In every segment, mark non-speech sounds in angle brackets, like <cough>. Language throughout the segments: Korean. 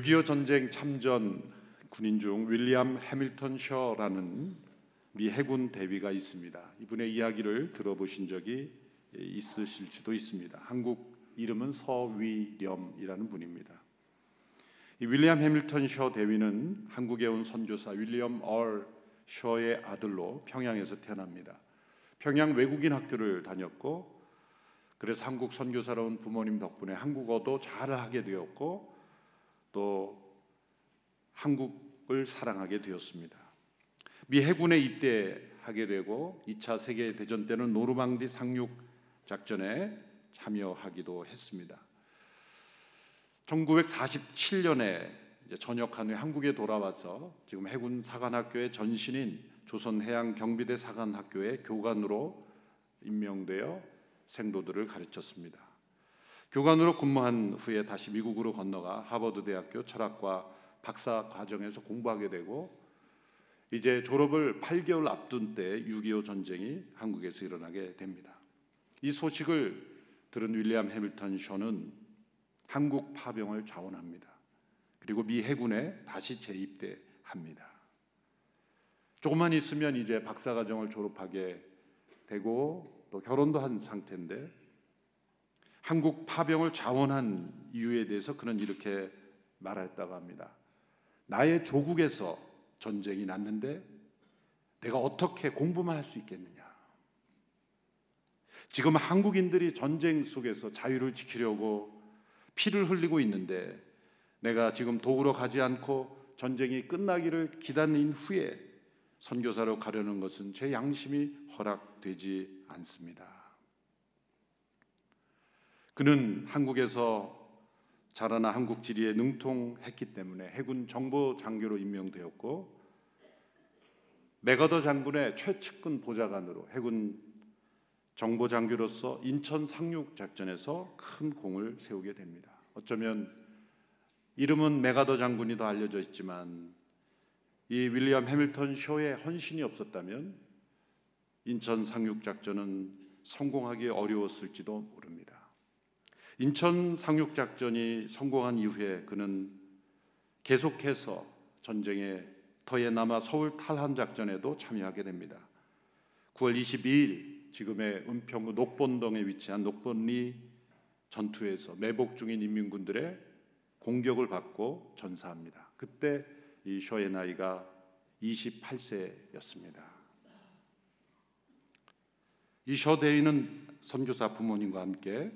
6.25 전쟁 참전 군인 중 윌리엄 해밀턴 셔라는 미 해군 대위가 있습니다. 이분의 이야기를 들어보신 적이 있으실지도 있습니다. 한국 이름은 서위렴이라는 분입니다. 이 윌리엄 해밀턴 셔 대위는 한국에 온 선교사 윌리엄 얼 셔의 아들로 평양에서 태어납니다. 평양 외국인 학교를 다녔고 그래서 한국 선교사로 온 부모님 덕분에 한국어도 잘 하게 되었고 또 한국을 사랑하게 되었습니다. 미 해군에 입대하게 되고 2차 세계 대전 때는 노르망디 상륙 작전에 참여하기도 했습니다. 1947년에 전역한 후 한국에 돌아와서 지금 해군 사관학교의 전신인 조선해양경비대 사관학교의 교관으로 임명되어 생도들을 가르쳤습니다. 교관으로 근무한 후에 다시 미국으로 건너가 하버드 대학교 철학과 박사 과정에서 공부하게 되고 이제 졸업을 8개월 앞둔 때 6.25 전쟁이 한국에서 일어나게 됩니다. 이 소식을 들은 윌리엄 해밀턴 셔는 한국 파병을 자원합니다. 그리고 미 해군에 다시 재입대합니다. 조금만 있으면 이제 박사과정을 졸업하게 되고 또 결혼도 한 상태인데 한국 파병을 자원한 이유에 대해서 그는 이렇게 말했다고 합니다. 나의 조국에서 전쟁이 났는데 내가 어떻게 공부만 할 수 있겠느냐? 지금 한국인들이 전쟁 속에서 자유를 지키려고 피를 흘리고 있는데 내가 지금 도구로 가지 않고 전쟁이 끝나기를 기다린 후에 선교사로 가려는 것은 제 양심이 허락되지 않습니다. 그는 한국에서 자라나 한국 지리에 능통했기 때문에 해군 정보 장교로 임명되었고 메가더 장군의 최측근 보좌관으로 해군 정보 장교로서 인천 상륙 작전에서 큰 공을 세우게 됩니다. 어쩌면 이름은 메가더 장군이 더 알려져 있지만 이 윌리엄 해밀턴 쇼의 헌신이 없었다면 인천 상륙 작전은 성공하기 어려웠을지도 모릅니다. 인천 상륙 작전이 성공한 이후에 그는 계속해서 전쟁에 터에 남아 서울 탈환 작전에도 참여하게 됩니다. 9월 22일 지금의 은평구 녹본동에 위치한 녹본리 전투에서 매복 중인 인민군들의 공격을 받고 전사합니다. 그때 이 쇼의 나이가 28세였습니다. 이쇼 대위는 선교사 부모님과 함께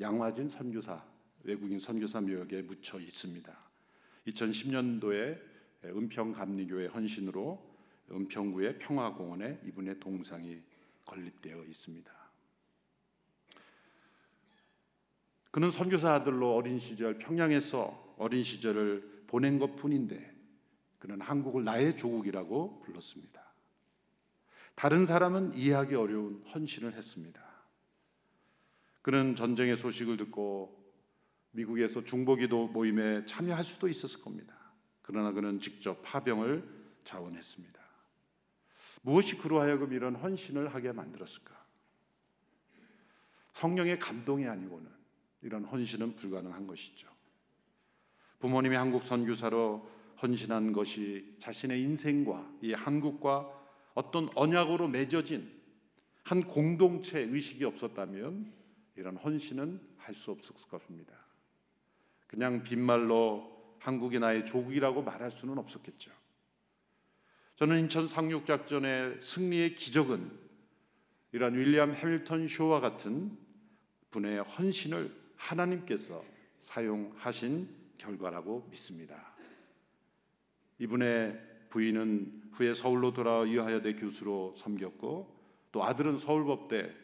양화진 선교사 외국인 선교사 묘역에 묻혀 있습니다. 2010년도에 은평 감리교회 헌신으로 은평구의 평화공원에 이분의 동상이 건립되어 있습니다. 그는 선교사 아들로 어린 시절 평양에서 어린 시절을 보낸 것뿐인데 그는 한국을 나의 조국이라고 불렀습니다. 다른 사람은 이해하기 어려운 헌신을 했습니다. 그는 전쟁의 소식을 듣고 미국에서 중보기도 모임에 참여할 수도 있었을 겁니다. 그러나 그는 직접 파병을 자원했습니다. 무엇이 그로 하여금 이런 헌신을 하게 만들었을까? 성령의 감동이 아니고는 이런 헌신은 불가능한 것이죠. 부모님이 한국 선교사로 헌신한 것이 자신의 인생과 이 한국과 어떤 언약으로 맺어진 한 공동체 의식이 없었다면 이런 헌신은 할 수 없을 것입니다. 그냥 빈말로 한국이 나의 조국이라고 말할 수는 없었겠죠. 저는 인천 상륙 작전의 승리의 기적은 이런 윌리엄 해밀턴 쇼와 같은 분의 헌신을 하나님께서 사용하신 결과라고 믿습니다. 이분의 부인은 후에 서울로 돌아와 이화여대 교수로 섬겼고 또 아들은 서울법대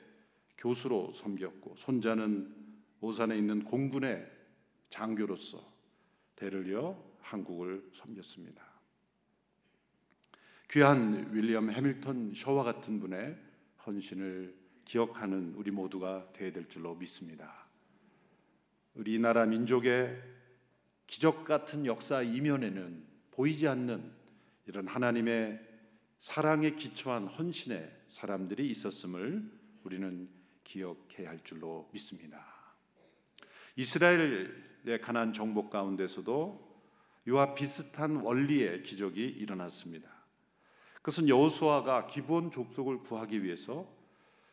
교수로 섬겼고 손자는 오산에 있는 공군의 장교로서 대를 이어 한국을 섬겼습니다. 귀한 윌리엄 해밀턴 셔와 같은 분의 헌신을 기억하는 우리 모두가 되어야 될 줄로 믿습니다. 우리 나라 민족의 기적 같은 역사 이면에는 보이지 않는 이런 하나님의 사랑에 기초한 헌신의 사람들이 있었음을 우리는 기억해야 할 줄로 믿습니다. 이스라엘의 가난 정복 가운데서도 이와 비슷한 원리의 기적이 일어났습니다. 그것은 여호수아가 기브온 족속을 구하기 위해서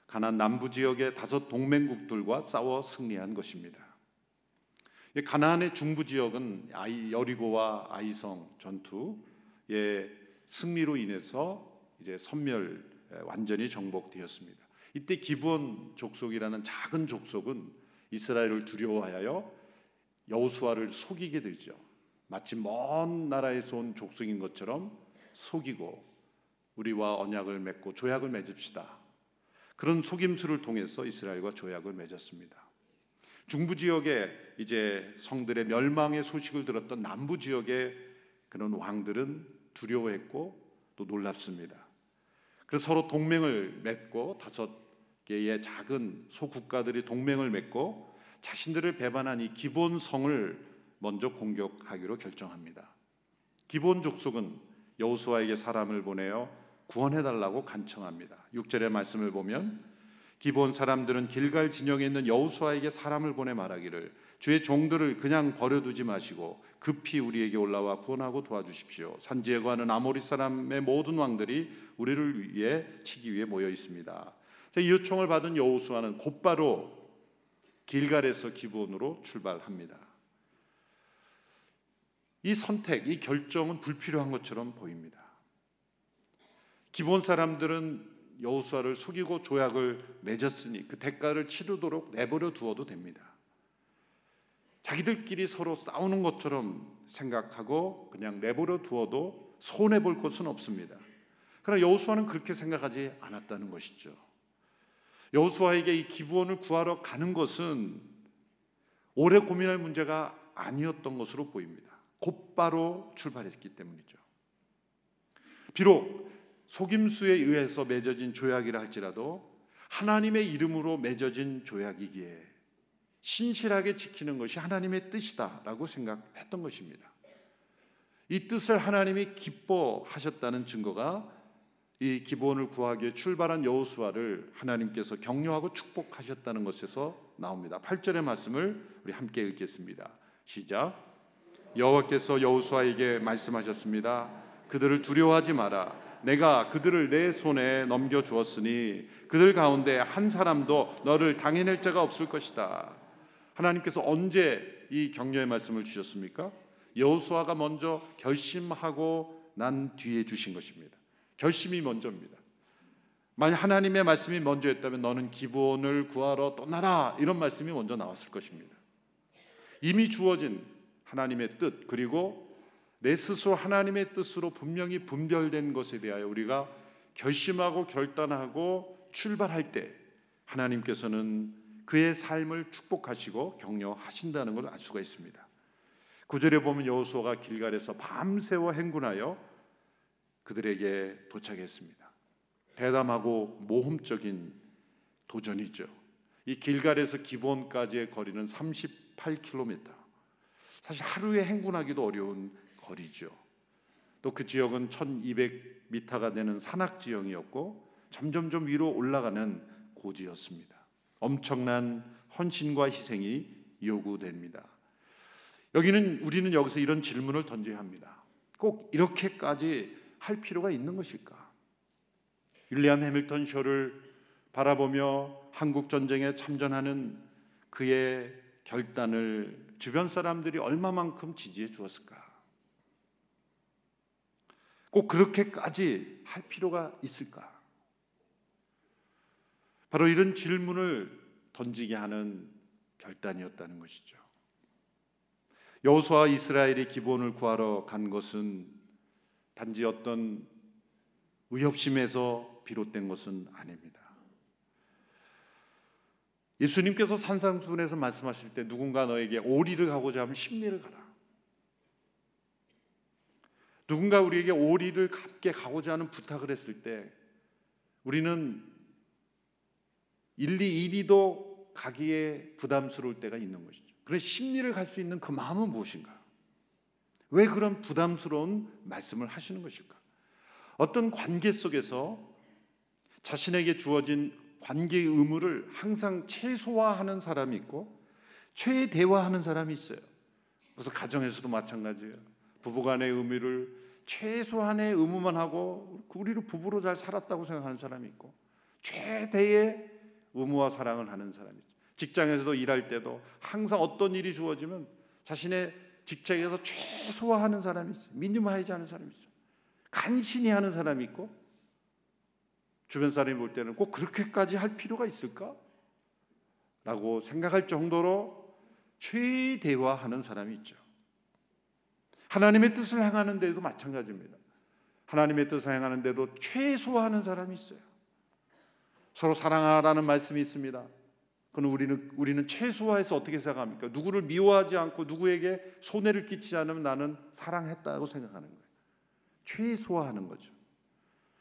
가나안 남부 지역의 다섯 동맹국들과 싸워 승리한 것입니다. 가나안의 중부 지역은 아이 여리고와 아이성 전투의 승리로 인해서 이제 선멸 완전히 정복되었습니다. 이때 기브온 족속이라는 작은 족속은 이스라엘을 두려워하여 여호수아를 속이게 되죠. 마치 먼 나라에서 온 족속인 것처럼 속이고 우리와 언약을 맺고 조약을 맺읍시다. 그런 속임수를 통해서 이스라엘과 조약을 맺었습니다. 중부 지역에 이제 성들의 멸망의 소식을 들었던 남부 지역의 그런 왕들은 두려워했고 또 놀랍습니다. 그래서 서로 동맹을 맺고 다섯 개의 작은 소국가들이 동맹을 맺고 자신들을 배반한 이 기본 성을 먼저 공격하기로 결정합니다. 기본 족속은 여호수아에게 사람을 보내어 구원해 달라고 간청합니다. 6절의 말씀을 보면 기본 사람들은 길갈 진영에 있는 여호수아에게 사람을 보내 말하기를 주의 종들을 그냥 버려두지 마시고 급히 우리에게 올라와 구원하고 도와주십시오. 산지에 거하는 아모리 사람의 모든 왕들이 우리를 위해 치기 위해 모여 있습니다. 이 요청을 받은 여호수아는 곧바로 길갈에서 기본으로 출발합니다. 이 선택, 이 결정은 불필요한 것처럼 보입니다. 기본 사람들은 여호수아를 속이고 조약을 맺었으니 그 대가를 치르도록 내버려 두어도 됩니다. 자기들끼리 서로 싸우는 것처럼 생각하고 그냥 내버려 두어도 손해 볼 것은 없습니다. 그러나 여호수아는 그렇게 생각하지 않았다는 것이죠. 여호수아에게 이 기부원을 구하러 가는 것은 오래 고민할 문제가 아니었던 것으로 보입니다. 곧바로 출발했기 때문이죠. 비록 속임수에 의해서 맺어진 조약이라 할지라도 하나님의 이름으로 맺어진 조약이기에 신실하게 지키는 것이 하나님의 뜻이다라고 생각했던 것입니다. 이 뜻을 하나님이 기뻐하셨다는 증거가 이 기본을 구하기 위해 출발한 여호수아를 하나님께서 격려하고 축복하셨다는 것에서 나옵니다. 8절의 말씀을 우리 함께 읽겠습니다. 시작. 여호와께서 여호수아에게 말씀하셨습니다. 그들을 두려워하지 마라. 내가 그들을 내 손에 넘겨 주었으니 그들 가운데 한 사람도 너를 당해낼 자가 없을 것이다. 하나님께서 언제 이 격려의 말씀을 주셨습니까? 여호수아가 먼저 결심하고 난 뒤에 주신 것입니다. 결심이 먼저입니다. 만약 하나님의 말씀이 먼저였다면 너는 기부원을 구하러 떠나라 이런 말씀이 먼저 나왔을 것입니다. 이미 주어진 하나님의 뜻 그리고 내 스스로 하나님의 뜻으로 분명히 분별된 것에 대하여 우리가 결심하고 결단하고 출발할 때 하나님께서는 그의 삶을 축복하시고 격려하신다는 것을 알 수가 있습니다. 구절에 보면 여호수아가 길갈에서 밤새워 행군하여 그들에게 도착했습니다. 대담하고 모험적인 도전이죠. 이 길갈에서 기본까지의 거리는 38km. 사실 하루에 행군하기도 어려운 거리죠. 또 그 지역은 1200m가 되는 산악 지형이었고 점점 점 위로 올라가는 고지였습니다. 엄청난 헌신과 희생이 요구됩니다. 여기는 우리는 여기서 이런 질문을 던져야 합니다. 꼭 이렇게까지 할 필요가 있는 것일까? 윌리엄 해밀턴 쇼를 바라보며 한국 전쟁에 참전하는 그의 결단을 주변 사람들이 얼마만큼 지지해 주었을까? 꼭 그렇게까지 할 필요가 있을까? 바로 이런 질문을 던지게 하는 결단이었다는 것이죠. 여호수아 이스라엘이 기본을 구하러 간 것은 단지 어떤 의협심에서 비롯된 것은 아닙니다. 예수님께서 산상수훈에서 말씀하실 때 누군가 너에게 오리를 가고자 하면 십리를 가라. 누군가 우리에게 오리를 함께 가고자 하는 부탁을 했을 때 우리는 1, 2, 1위도 가기에 부담스러울 때가 있는 것이죠. 그래서 심리를 갈 수 있는 그 마음은 무엇인가? 왜 그런 부담스러운 말씀을 하시는 것일까? 어떤 관계 속에서 자신에게 주어진 관계의 의무를 항상 최소화하는 사람이 있고 최대화하는 사람이 있어요. 그래서 가정에서도 마찬가지예요. 부부간의 의무를 최소한의 의무만 하고 우리를 부부로 잘 살았다고 생각하는 사람이 있고 최대의 의무와 사랑을 하는 사람이 있죠. 직장에서도 일할 때도 항상 어떤 일이 주어지면 자신의 직책에서 최소화하는 사람이 있어요. 미니마이즈 하는 사람이 있어요. 간신히 하는 사람이 있고 주변 사람이 볼 때는 꼭 그렇게까지 할 필요가 있을까? 라고 생각할 정도로 최대화하는 사람이 있죠. 하나님의 뜻을 행하는 데도 마찬가지입니다. 하나님의 뜻을 행하는 데도 최소화하는 사람이 있어요. 서로 사랑하라는 말씀이 있습니다. 그는 우리는 우리는 최소화해서 어떻게 생각합니까? 누구를 미워하지 않고 누구에게 손해를 끼치지 않으면 나는 사랑했다고 생각하는 거예요. 최소화하는 거죠.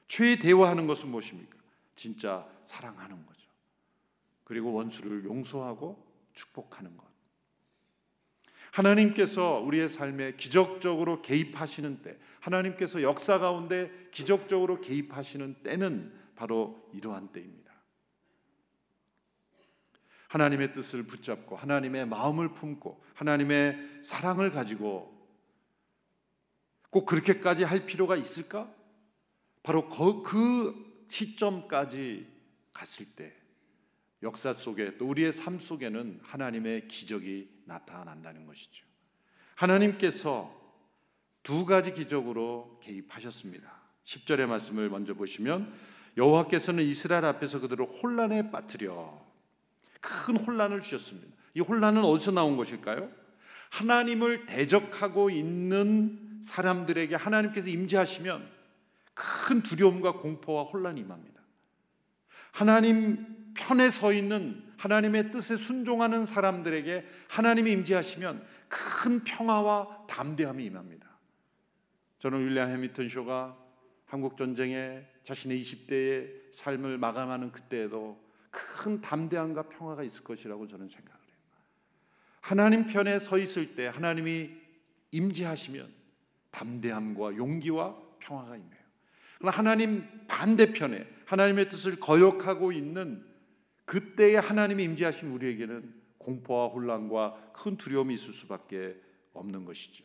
최대화하는 것은 무엇입니까? 진짜 사랑하는 거죠. 그리고 원수를 용서하고 축복하는 것. 하나님께서 우리의 삶에 기적적으로 개입하시는 때, 하나님께서 역사 가운데 기적적으로 개입하시는 때는 바로 이러한 때입니다. 하나님의 뜻을 붙잡고 하나님의 마음을 품고 하나님의 사랑을 가지고 꼭 그렇게까지 할 필요가 있을까? 바로 그 시점까지 갔을 때 역사 속에 또 우리의 삶 속에는 하나님의 기적이 나타난다는 것이죠. 하나님께서 두 가지 기적으로 개입하셨습니다. 10절의 말씀을 먼저 보시면 여호와께서는 이스라엘 앞에서 그들을 혼란에 빠뜨려 큰 혼란을 주셨습니다. 이 혼란은 어디서 나온 것일까요? 하나님을 대적하고 있는 사람들에게 하나님께서 임재하시면 큰 두려움과 공포와 혼란이 임합니다. 하나님 편에 서 있는 하나님의 뜻에 순종하는 사람들에게 하나님이 임재하시면 큰 평화와 담대함이 임합니다. 저는 윌리엄 해미턴 쇼가 한국 전쟁에 자신의 20대의 삶을 마감하는 그때에도 큰 담대함과 평화가 있을 것이라고 저는 생각을 해요. 하나님 편에 서 있을 때 하나님이 임재하시면 담대함과 용기와 평화가 임해요. 그러나 하나님 반대편에 하나님의 뜻을 거역하고 있는 그때에 하나님이 임재하신 우리에게는 공포와 혼란과 큰 두려움이 있을 수밖에 없는 것이죠.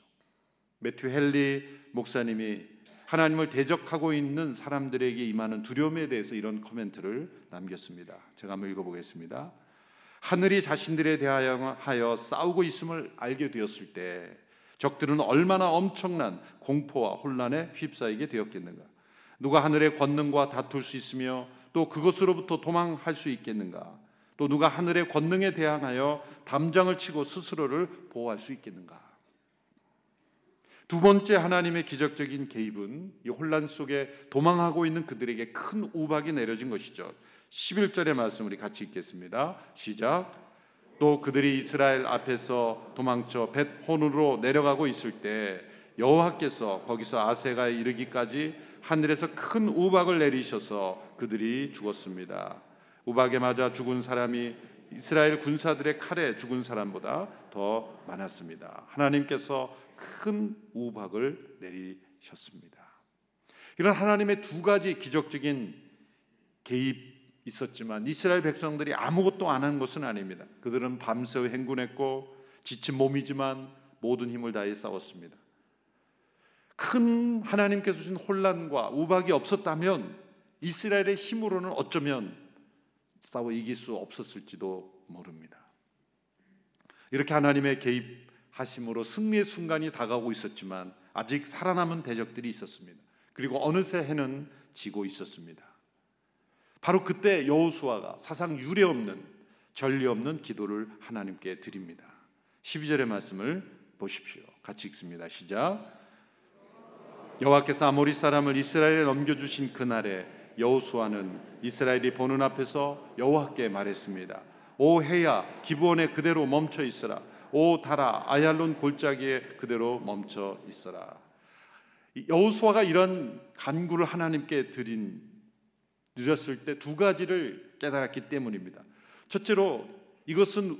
매튜 헬리 목사님이 하나님을 대적하고 있는 사람들에게 임하는 두려움에 대해서 이런 코멘트를 남겼습니다. 제가 한번 읽어보겠습니다. 하늘이 자신들에 대하여 싸우고 있음을 알게 되었을 때 적들은 얼마나 엄청난 공포와 혼란에 휩싸이게 되었겠는가. 누가 하늘의 권능과 다툴 수 있으며 또 그것으로부터 도망할 수 있겠는가? 또 누가 하늘의 권능에 대항하여 담장을 치고 스스로를 보호할 수 있겠는가? 두 번째 하나님의 기적적인 개입은 이 혼란 속에 도망하고 있는 그들에게 큰 우박이 내려진 것이죠. 11절의 말씀 우리 같이 읽겠습니다. 시작. 또 그들이 이스라엘 앞에서 도망쳐 벳 혼으로 내려가고 있을 때 여호와께서 거기서 아세가에 이르기까지 하늘에서 큰 우박을 내리셔서 그들이 죽었습니다. 우박에 맞아 죽은 사람이 이스라엘 군사들의 칼에 죽은 사람보다 더 많았습니다. 하나님께서 큰 우박을 내리셨습니다. 이런 하나님의 두 가지 기적적인 개입 있었지만 이스라엘 백성들이 아무것도 안 한 것은 아닙니다. 그들은 밤새 행군했고 지친 몸이지만 모든 힘을 다해 싸웠습니다. 큰 하나님께서 주신 혼란과 우박이 없었다면 이스라엘의 힘으로는 어쩌면 싸워 이길 수 없었을지도 모릅니다. 이렇게 하나님의 개입하심으로 승리의 순간이 다가오고 있었지만 아직 살아남은 대적들이 있었습니다. 그리고 어느새 해는 지고 있었습니다. 바로 그때 여호수아가 사상 유례 없는 전례 없는 기도를 하나님께 드립니다. 12절의 말씀을 보십시오. 같이 읽습니다. 시작. 여호와께서 아모리 사람을 이스라엘에 넘겨 주신 그날에 여호수아는 이스라엘이 보는 앞에서 여호와께 말했습니다. 오 해야 기브온에 그대로 멈춰 있으라. 오 달아 아얄론 골짜기에 그대로 멈춰 있어라. 여호수아가 이런 간구를 하나님께 드린 드렸을 때 두 가지를 깨달았기 때문입니다. 첫째로 이것은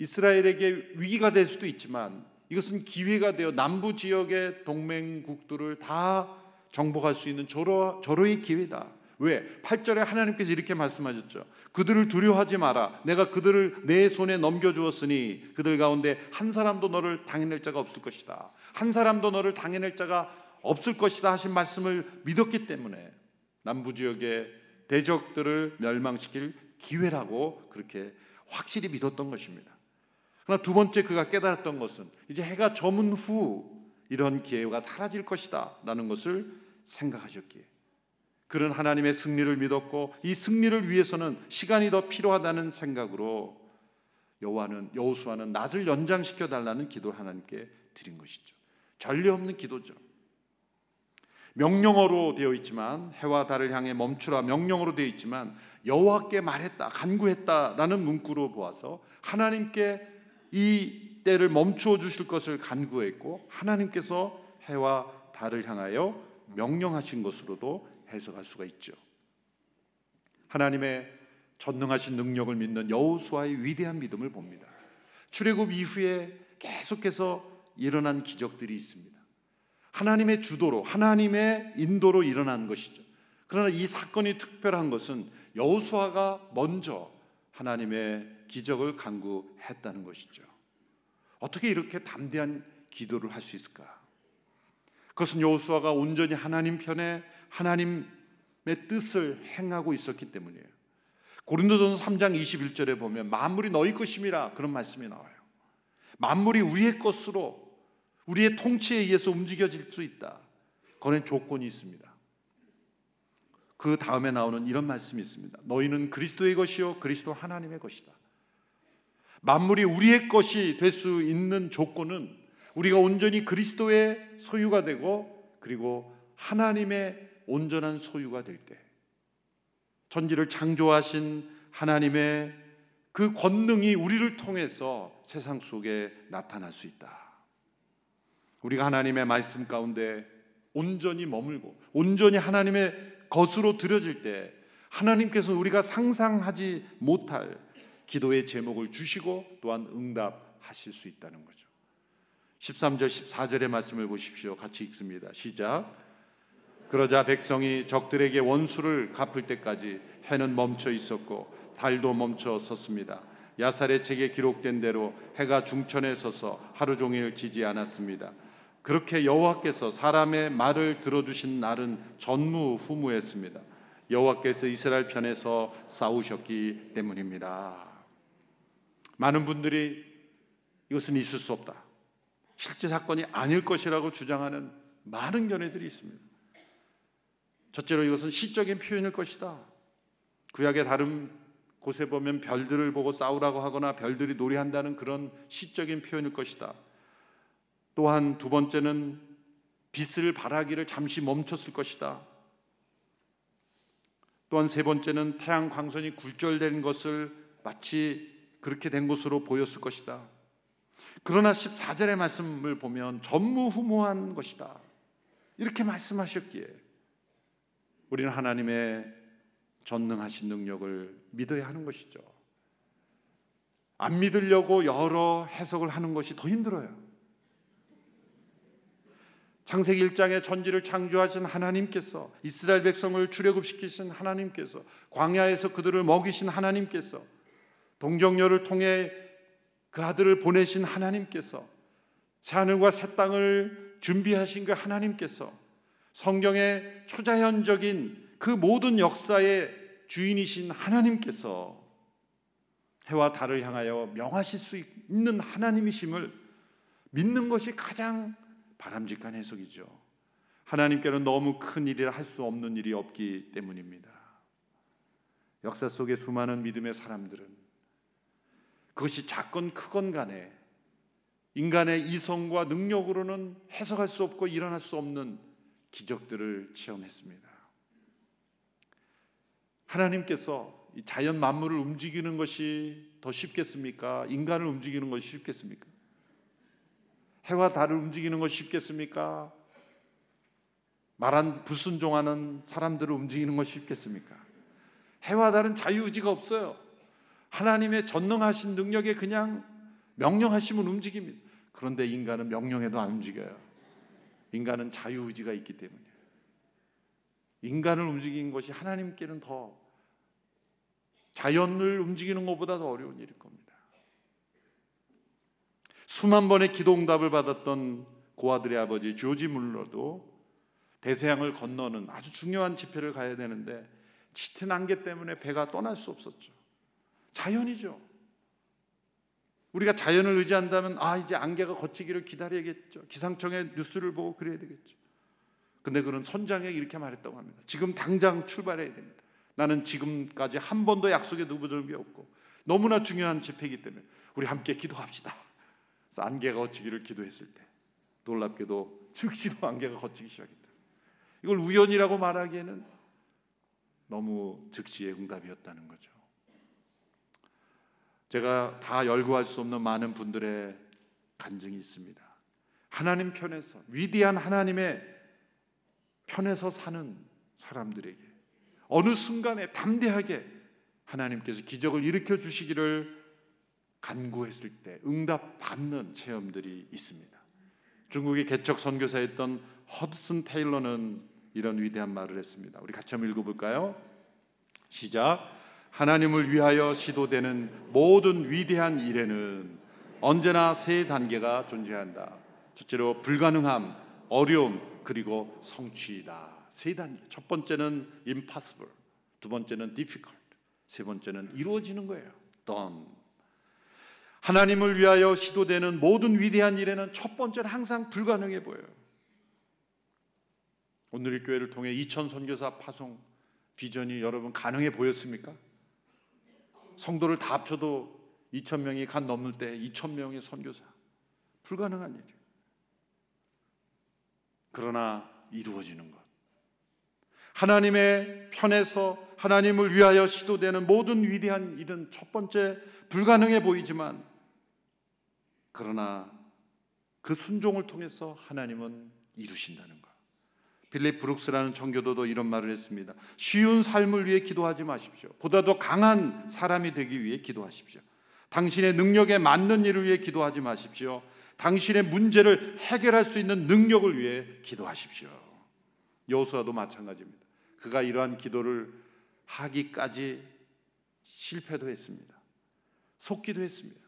이스라엘에게 위기가 될 수도 있지만 이것은 기회가 되어 남부 지역의 동맹국들을 다 정복할 수 있는 절호, 절호의 기회다. 왜? 8절에 하나님께서 이렇게 말씀하셨죠. 그들을 두려워하지 마라. 내가 그들을 내 손에 넘겨주었으니 그들 가운데 한 사람도 너를 당해낼 자가 없을 것이다. 한 사람도 너를 당해낼 자가 없을 것이다 하신 말씀을 믿었기 때문에 남부 지역의 대적들을 멸망시킬 기회라고 그렇게 확실히 믿었던 것입니다. 그러나 두 번째 그가 깨달았던 것은 이제 해가 저문 후 이런 기회가 사라질 것이다라는 것을 생각하셨기에 그런 하나님의 승리를 믿었고 이 승리를 위해서는 시간이 더 필요하다는 생각으로 여호와는 여호수아는 낮을 연장시켜 달라는 기도를 하나님께 드린 것이죠. 전례 없는 기도죠. 명령어로 되어 있지만 해와 달을 향해 멈추라 명령어로 되어 있지만 여호와께 말했다 간구했다라는 문구로 보아서 하나님께 이 때를 멈추어 주실 것을 간구했고 하나님께서 해와 달을 향하여 명령하신 것으로도 해석할 수가 있죠. 하나님의 전능하신 능력을 믿는 여호수아의 위대한 믿음을 봅니다. 출애굽 이후에 계속해서 일어난 기적들이 있습니다. 하나님의 주도로 하나님의 인도로 일어난 것이죠. 그러나 이 사건이 특별한 것은 여호수아가 먼저 하나님의 기적을 간구했다는 것이죠. 어떻게 이렇게 담대한 기도를 할 수 있을까? 그것은 여호수아가 온전히 하나님 편에 하나님의 뜻을 행하고 있었기 때문이에요. 고린도전서 3장 21절에 보면 만물이 너희 것임이라 그런 말씀이 나와요. 만물이 우리의 것으로 우리의 통치에 의해서 움직여질 수 있다. 그런 조건이 있습니다. 그 다음에 나오는 이런 말씀이 있습니다. 너희는 그리스도의 것이요 그리스도 하나님의 것이다. 만물이 우리의 것이 될 수 있는 조건은 우리가 온전히 그리스도의 소유가 되고 그리고 하나님의 온전한 소유가 될 때, 전지를 창조하신 하나님의 그 권능이 우리를 통해서 세상 속에 나타날 수 있다. 우리가 하나님의 말씀 가운데 온전히 머물고 온전히 하나님의 것으로 들여질 때 하나님께서 우리가 상상하지 못할 기도의 제목을 주시고 또한 응답하실 수 있다는 거죠. 13절 14절의 말씀을 보십시오. 같이 읽습니다. 시작. 그러자 백성이 적들에게 원수를 갚을 때까지 해는 멈춰 있었고 달도 멈춰 섰습니다. 야살의 책에 기록된 대로 해가 중천에 서서 하루 종일 지지 않았습니다. 그렇게 여호와께서 사람의 말을 들어주신 날은 전무후무했습니다. 여호와께서 이스라엘 편에서 싸우셨기 때문입니다. 많은 분들이 이것은 있을 수 없다. 실제 사건이 아닐 것이라고 주장하는 많은 견해들이 있습니다. 첫째로 이것은 시적인 표현일 것이다. 구약의 다른 곳에 보면 별들을 보고 싸우라고 하거나 별들이 노래한다는 그런 시적인 표현일 것이다. 또한 두 번째는 빛을 발하기를 잠시 멈췄을 것이다. 또한 세 번째는 태양 광선이 굴절된 것을 마치 그렇게 된 것으로 보였을 것이다. 그러나 14절의 말씀을 보면 전무후무한 것이다. 이렇게 말씀하셨기에 우리는 하나님의 전능하신 능력을 믿어야 하는 것이죠. 안 믿으려고 여러 해석을 하는 것이 더 힘들어요. 창세기 1장에 전지를 창조하신 하나님께서 이스라엘 백성을 출애굽시키신 하나님께서 광야에서 그들을 먹이신 하나님께서 동정녀를 통해 그 아들을 보내신 하나님께서 새 하늘과 새 땅을 준비하신 그 하나님께서 성경의 초자연적인 그 모든 역사의 주인이신 하나님께서 해와 달을 향하여 명하실 수 있는 하나님이심을 믿는 것이 가장 바람직한 해석이죠. 하나님께는 너무 큰 일이라 할 수 없는 일이 없기 때문입니다. 역사 속의 수많은 믿음의 사람들은 그것이 작건 크건 간에 인간의 이성과 능력으로는 해석할 수 없고 일어날 수 없는 기적들을 체험했습니다. 하나님께서 자연 만물을 움직이는 것이 더 쉽겠습니까? 인간을 움직이는 것이 쉽겠습니까? 해와 달을 움직이는 것이 쉽겠습니까? 말한 불순종하는 사람들을 움직이는 것이 쉽겠습니까? 해와 달은 자유의지가 없어요. 하나님의 전능하신 능력에 그냥 명령하시면 움직입니다. 그런데 인간은 명령해도 안 움직여요. 인간은 자유의지가 있기 때문이에요. 인간을 움직인 것이 하나님께는 더 자연을 움직이는 것보다 더 어려운 일일 겁니다. 수만 번의 기도 응답을 받았던 고아들의 아버지 조지 물러도 대서양을 건너는 아주 중요한 집회를 가야 되는데 짙은 안개 때문에 배가 떠날 수 없었죠. 자연이죠. 우리가 자연을 의지한다면 아 이제 안개가 걷히기를 기다려야겠죠. 기상청의 뉴스를 보고 그래야 되겠죠. 근데 그런 선장에게 이렇게 말했다고 합니다. 지금 당장 출발해야 됩니다. 나는 지금까지 한 번도 약속에 누구적이 없고 너무나 중요한 집회이기 때문에 우리 함께 기도합시다. 안개가 걷히기를 기도했을 때 놀랍게도 즉시로 <laughs> 안개가 걷히기 시작했다. 이걸 우연이라고 말하기에는 너무 즉시의 응답이었다는 거죠. 제가 다 열거할 수 없는 많은 분들의 간증이 있습니다. 하나님 편에서 위대한 하나님의 편에서 사는 사람들에게 어느 순간에 담대하게 하나님께서 기적을 일으켜 주시기를 간구했을 때 응답 받는 체험들이 있습니다. 중국의 개척 선교사였던 허드슨 테일러는 이런 위대한 말을 했습니다. 우리 같이 한번 읽어볼까요? 시작. 하나님을 위하여 시도되는 모든 위대한 일에는 언제나 세 단계가 존재한다. 첫째로 불가능함, 어려움, 그리고 성취다. 세 단계. 첫 번째는 impossible, 두 번째는 difficult, 세 번째는 이루어지는 거예요. done. 하나님을 위하여 시도되는 모든 위대한 일에는 첫 번째는 항상 불가능해 보여요. 오늘의 교회를 통해 2천 선교사 파송 비전이 여러분 가능해 보였습니까? 성도를 다 합쳐도 2천 명이 간 넘을 때 2천 명의 선교사 불가능한 일이에요. 그러나 이루어지는 것. 하나님의 편에서 하나님을 위하여 시도되는 모든 위대한 일은 첫 번째 불가능해 보이지만 그러나 그 순종을 통해서 하나님은 이루신다는 것. 빌립 브룩스라는 청교도도 이런 말을 했습니다. 쉬운 삶을 위해 기도하지 마십시오. 보다 더 강한 사람이 되기 위해 기도하십시오. 당신의 능력에 맞는 일을 위해 기도하지 마십시오. 당신의 문제를 해결할 수 있는 능력을 위해 기도하십시오. 여호수아도 마찬가지입니다. 그가 이러한 기도를 하기까지 실패도 했습니다. 속기도 했습니다.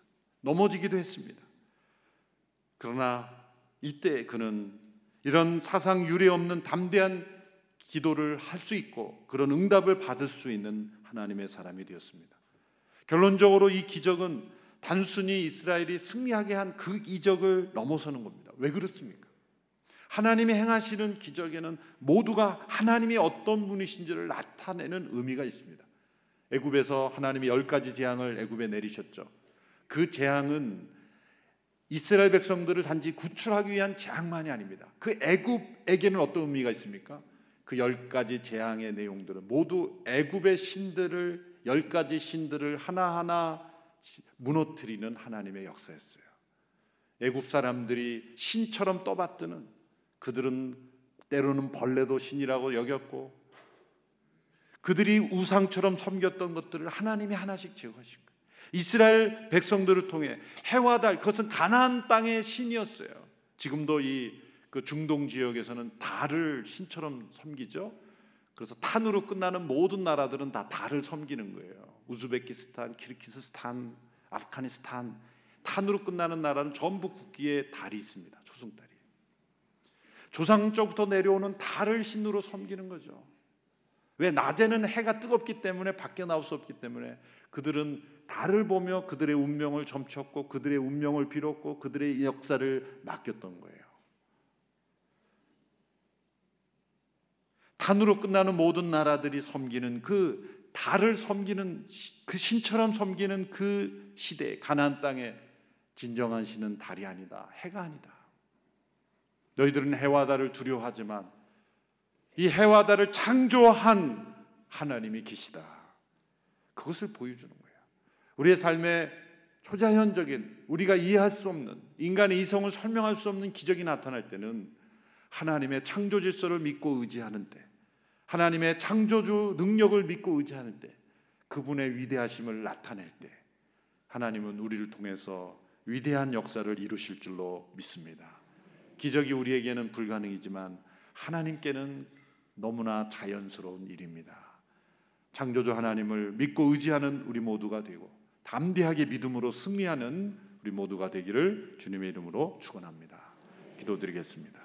넘어지기도 했습니다. 그러나 이때 그는 이런 사상 유례 없는 담대한 기도를 할 수 있고 그런 응답을 받을 수 있는 하나님의 사람이 되었습니다. 결론적으로 이 기적은 단순히 이스라엘이 승리하게 한 그 이적을 넘어서는 겁니다. 왜 그렇습니까? 하나님이 행하시는 기적에는 모두가 하나님이 어떤 분이신지를 나타내는 의미가 있습니다. 애굽에서 하나님이 열 가지 재앙을 애굽에 내리셨죠. 그 재앙은 이스라엘 백성들을 단지 구출하기 위한 재앙만이 아닙니다. 그 애굽에게는 어떤 의미가 있습니까? 그 열 가지 재앙의 내용들은 모두 애굽의 신들을 열 가지 신들을 하나하나 무너뜨리는 하나님의 역사였어요. 애굽 사람들이 신처럼 떠받드는 그들은 때로는 벌레도 신이라고 여겼고 그들이 우상처럼 섬겼던 것들을 하나님이 하나씩 거예요. 이스라엘 백성들을 통해 해와 달 그것은 가나안 땅의 신이었어요. 지금도 이 그 중동 지역에서는 달을 신처럼 섬기죠. 그래서 탄으로 끝나는 모든 나라들은 다 달을 섬기는 거예요. 우즈베키스탄, 키르기스스탄, 아프가니스탄 탄으로 끝나는 나라는 전부 국기에 달이 있습니다. 초승달이. 조상적부터 내려오는 달을 신으로 섬기는 거죠. 왜 낮에는 해가 뜨겁기 때문에 밖에 나올 수 없기 때문에 그들은 달을 보며 그들의 운명을 점쳤고 그들의 운명을 빌었고 그들의 역사를 맡겼던 거예요. 탄으로 끝나는 모든 나라들이 섬기는 그 달을 섬기는 그 신처럼 섬기는 그 시대 가나안 땅에 진정한 신은 달이 아니다. 해가 아니다. 너희들은 해와 달을 두려워하지만 이 해와 달을 창조한 하나님이 계시다. 그것을 보여주는 거예요. 우리의 삶에 초자연적인 우리가 이해할 수 없는 인간의 이성을 설명할 수 없는 기적이 나타날 때는 하나님의 창조 질서를 믿고 의지하는 때 하나님의 창조주 능력을 믿고 의지하는 때 그분의 위대하심을 나타낼 때 하나님은 우리를 통해서 위대한 역사를 이루실 줄로 믿습니다. 기적이 우리에게는 불가능이지만 하나님께는 너무나 자연스러운 일입니다. 창조주 하나님을 믿고 의지하는 우리 모두가 되고 담대하게 믿음으로 승리하는 우리 모두가 되기를 주님의 이름으로 축원합니다. 기도드리겠습니다.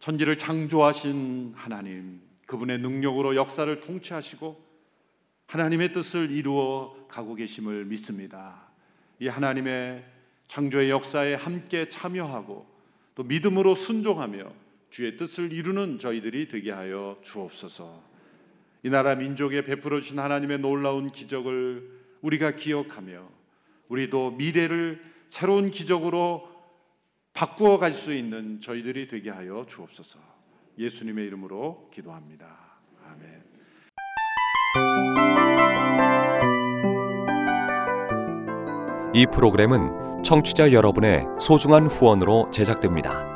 천지를 창조하신 하나님, 그분의 능력으로 역사를 통치하시고 하나님의 뜻을 이루어 가고 계심을 믿습니다. 이 하나님의 창조의 역사에 함께 참여하고 또 믿음으로 순종하며 주의 뜻을 이루는 저희들이 되게 하여 주옵소서. 이 나라 민족에 베풀어 주신 하나님의 놀라운 기적을 우리가 기억하며 우리도 미래를 새로운 기적으로 바꾸어 갈 수 있는 저희들이 되게 하여 주옵소서. 예수님의 이름으로 기도합니다. 아멘. 이 프로그램은 청취자 여러분의 소중한 후원으로 제작됩니다.